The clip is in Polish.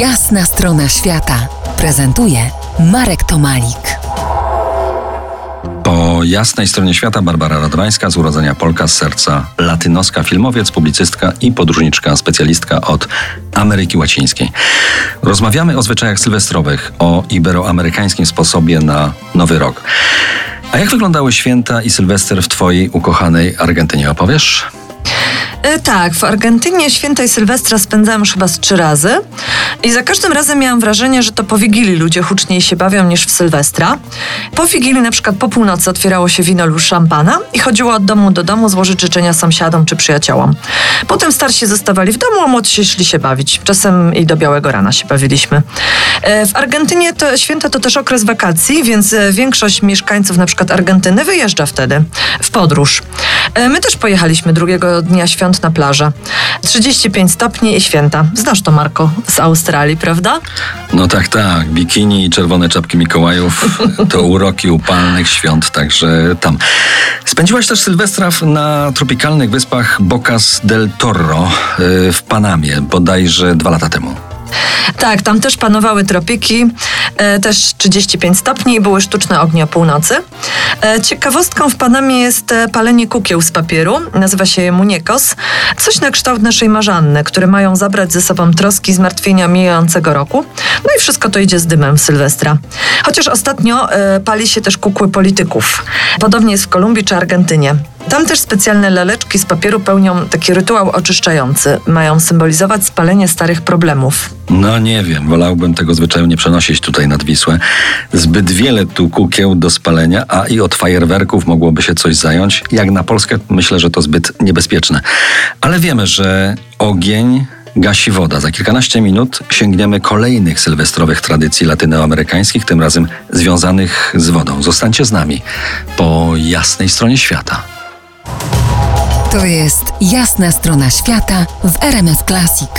Jasna strona świata prezentuje Marek Tomalik. Po jasnej stronie świata Barbara Radwańska, z urodzenia Polka, z serca latynoska, filmowiec, publicystka i podróżniczka, specjalistka od Ameryki Łacińskiej. Rozmawiamy o zwyczajach sylwestrowych, o iberoamerykańskim sposobie na Nowy Rok. A jak wyglądały święta i Sylwester w Twojej ukochanej Argentynie? Opowiesz? E, tak, w Argentynie święta i Sylwestra spędzałam już chyba z trzy razy i za każdym razem miałam wrażenie, że to po Wigilii ludzie huczniej się bawią niż w Sylwestra. Po Wigilii na przykład po północy otwierało się wino lub szampana i chodziło od domu do domu złożyć życzenia sąsiadom czy przyjaciołom. Potem starsi zostawali w domu, a młodsi szli się bawić. Czasem i do białego rana się bawiliśmy. E, w Argentynie to święta to też okres wakacji, więc e, większość mieszkańców na przykład Argentyny wyjeżdża wtedy w podróż. My też pojechaliśmy drugiego dnia świąt na plażę. 35 stopni i święta. Znasz to, Marko, z Australii, prawda? No tak, tak. Bikini i czerwone czapki Mikołajów to uroki upalnych świąt, także tam. Spędziłaś też Sylwestra na tropikalnych wyspach Bocas del Toro y, w Panamie, bodajże dwa lata temu. Tak, tam też panowały tropiki, e, też 35 stopni i były sztuczne ognie o północy. E, ciekawostką w Panamie jest e, palenie kukieł z papieru, nazywa się je muniekos, coś na kształt naszej marzanny, które mają zabrać ze sobą troski zmartwienia mijającego roku. No i wszystko to idzie z dymem Sylwestra. Chociaż ostatnio e, pali się też kukły polityków. Podobnie jest w Kolumbii czy Argentynie. Tam też specjalne laleczki z papieru pełnią taki rytuał oczyszczający. Mają symbolizować spalenie starych problemów. No nie wiem, wolałbym tego zwyczaju nie przenosić tutaj nad Wisłę. Zbyt wiele tu kukieł do spalenia, a i od fajerwerków mogłoby się coś zająć. Jak na Polskę myślę, że to zbyt niebezpieczne. Ale wiemy, że ogień gasi woda. Za kilkanaście minut sięgniemy kolejnych sylwestrowych tradycji latynoamerykańskich, tym razem związanych z wodą. Zostańcie z nami po jasnej stronie świata. To jest jasna strona świata w RMS Classic.